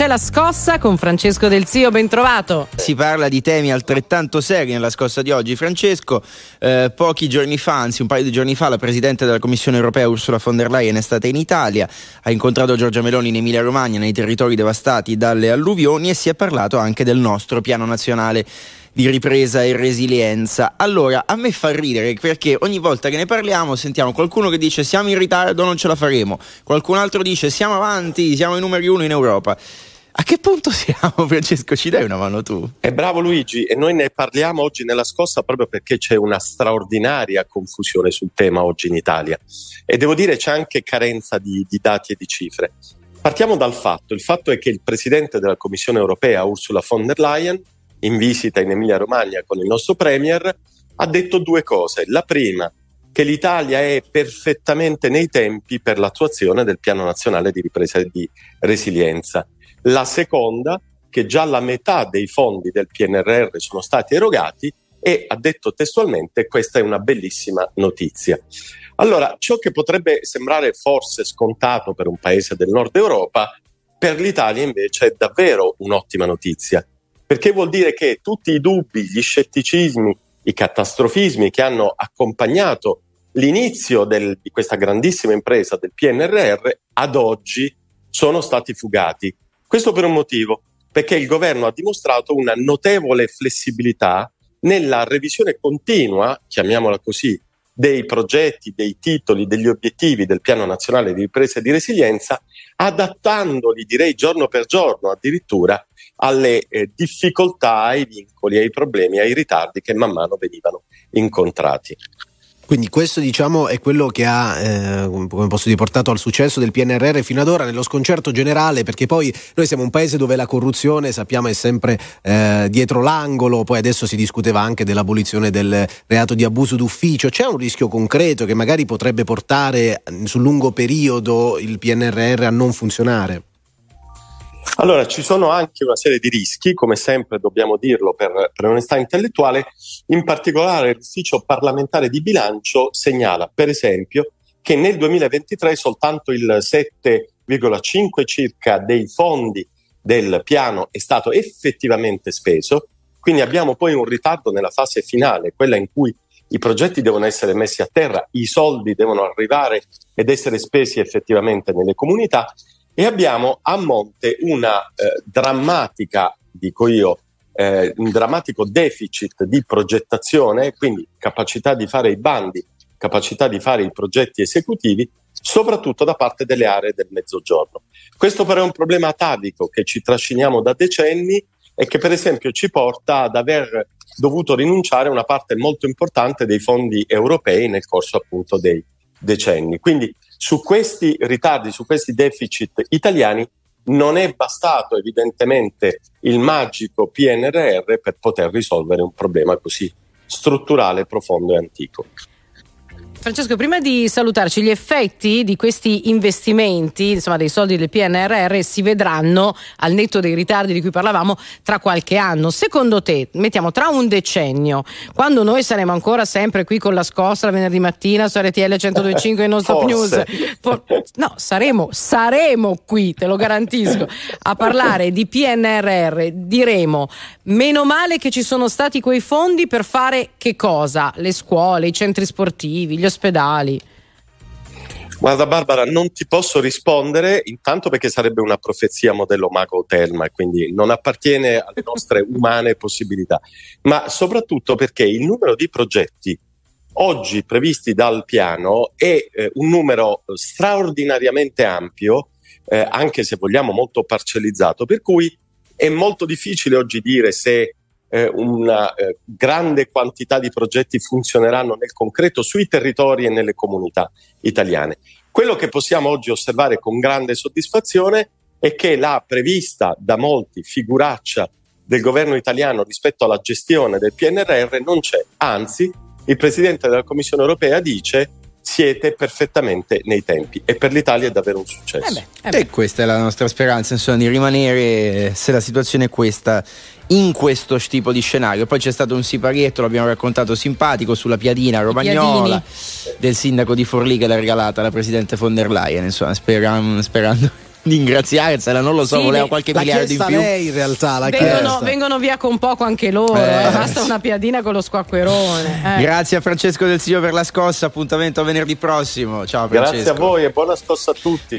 c'è la scossa con Francesco Del Zio, ben trovato. Si parla di temi altrettanto seri nella scossa di oggi. Francesco, eh, pochi giorni fa, anzi un paio di giorni fa, la Presidente della Commissione europea Ursula von der Leyen è stata in Italia, ha incontrato Giorgia Meloni in Emilia Romagna, nei territori devastati dalle alluvioni e si è parlato anche del nostro piano nazionale di ripresa e resilienza. Allora, a me fa ridere perché ogni volta che ne parliamo sentiamo qualcuno che dice siamo in ritardo, non ce la faremo, qualcun altro dice siamo avanti, siamo i numeri uno in Europa. A che punto siamo, Francesco? Ci dai una mano tu? È bravo Luigi e noi ne parliamo oggi nella scossa proprio perché c'è una straordinaria confusione sul tema oggi in Italia e devo dire c'è anche carenza di, di dati e di cifre. Partiamo dal fatto, il fatto è che il Presidente della Commissione europea, Ursula von der Leyen, in visita in Emilia Romagna con il nostro Premier, ha detto due cose. La prima, che l'Italia è perfettamente nei tempi per l'attuazione del Piano Nazionale di Ripresa e di Resilienza. La seconda, che già la metà dei fondi del PNRR sono stati erogati e ha detto testualmente questa è una bellissima notizia. Allora, ciò che potrebbe sembrare forse scontato per un paese del nord Europa, per l'Italia invece è davvero un'ottima notizia perché vuol dire che tutti i dubbi, gli scetticismi, i catastrofismi che hanno accompagnato l'inizio del, di questa grandissima impresa del PNRR ad oggi sono stati fugati. Questo per un motivo, perché il governo ha dimostrato una notevole flessibilità nella revisione continua, chiamiamola così, dei progetti, dei titoli, degli obiettivi del Piano Nazionale di Ripresa e di Resilienza, adattandoli, direi giorno per giorno addirittura, alle eh, difficoltà, ai vincoli, ai problemi, ai ritardi che man mano venivano incontrati. Quindi questo diciamo è quello che ha, eh, come posso dire, portato al successo del PNRR fino ad ora nello sconcerto generale, perché poi noi siamo un paese dove la corruzione sappiamo è sempre eh, dietro l'angolo, poi adesso si discuteva anche dell'abolizione del reato di abuso d'ufficio, c'è un rischio concreto che magari potrebbe portare sul lungo periodo il PNRR a non funzionare? Allora, ci sono anche una serie di rischi, come sempre dobbiamo dirlo per, per onestà intellettuale, in particolare l'ufficio parlamentare di bilancio segnala, per esempio, che nel 2023 soltanto il 7,5 circa dei fondi del piano è stato effettivamente speso, quindi abbiamo poi un ritardo nella fase finale, quella in cui i progetti devono essere messi a terra, i soldi devono arrivare ed essere spesi effettivamente nelle comunità e abbiamo a monte una eh, drammatica, dico io, eh, un drammatico deficit di progettazione, quindi capacità di fare i bandi, capacità di fare i progetti esecutivi, soprattutto da parte delle aree del mezzogiorno. Questo però è un problema atavico che ci trasciniamo da decenni e che per esempio ci porta ad aver dovuto rinunciare a una parte molto importante dei fondi europei nel corso appunto dei decenni. Quindi su questi ritardi, su questi deficit italiani non è bastato evidentemente il magico PNRR per poter risolvere un problema così strutturale, profondo e antico. Francesco, prima di salutarci, gli effetti di questi investimenti, insomma dei soldi del PNRR, si vedranno al netto dei ritardi di cui parlavamo tra qualche anno. Secondo te, mettiamo tra un decennio, quando noi saremo ancora sempre qui con la scossa la venerdì mattina su RTL 1025 e non stop news, for- no, saremo, saremo qui, te lo garantisco, a parlare di PNRR, diremo meno male che ci sono stati quei fondi per fare che cosa? Le scuole, i centri sportivi, gli ospedali? Guarda Barbara, non ti posso rispondere intanto perché sarebbe una profezia modello Mago Telma e quindi non appartiene alle nostre umane possibilità, ma soprattutto perché il numero di progetti oggi previsti dal piano è eh, un numero straordinariamente ampio, eh, anche se vogliamo molto parcellizzato, per cui è molto difficile oggi dire se eh, una eh, grande quantità di progetti funzioneranno nel concreto sui territori e nelle comunità italiane. Quello che possiamo oggi osservare con grande soddisfazione è che la prevista da molti figuraccia del governo italiano rispetto alla gestione del PNRR non c'è, anzi il Presidente della Commissione europea dice siete perfettamente nei tempi e per l'Italia è davvero un successo. Eh beh, eh beh. E questa è la nostra speranza, insomma, di rimanere, se la situazione è questa, in questo tipo di scenario. Poi c'è stato un siparietto, l'abbiamo raccontato simpatico, sulla piadina romagnola del sindaco di Forlì che l'ha regalata la Presidente von der Leyen, insomma, speram- sperando ringraziarsela, non lo so, sì, voleva qualche miliardo in più. lei in realtà, la vengono, vengono, via con poco anche loro, eh. Eh, basta una piadina con lo squacquerone. Eh. Grazie a Francesco Del Siglio per la scossa, appuntamento a venerdì prossimo. Ciao Francesco. Grazie a voi e buona scossa a tutti.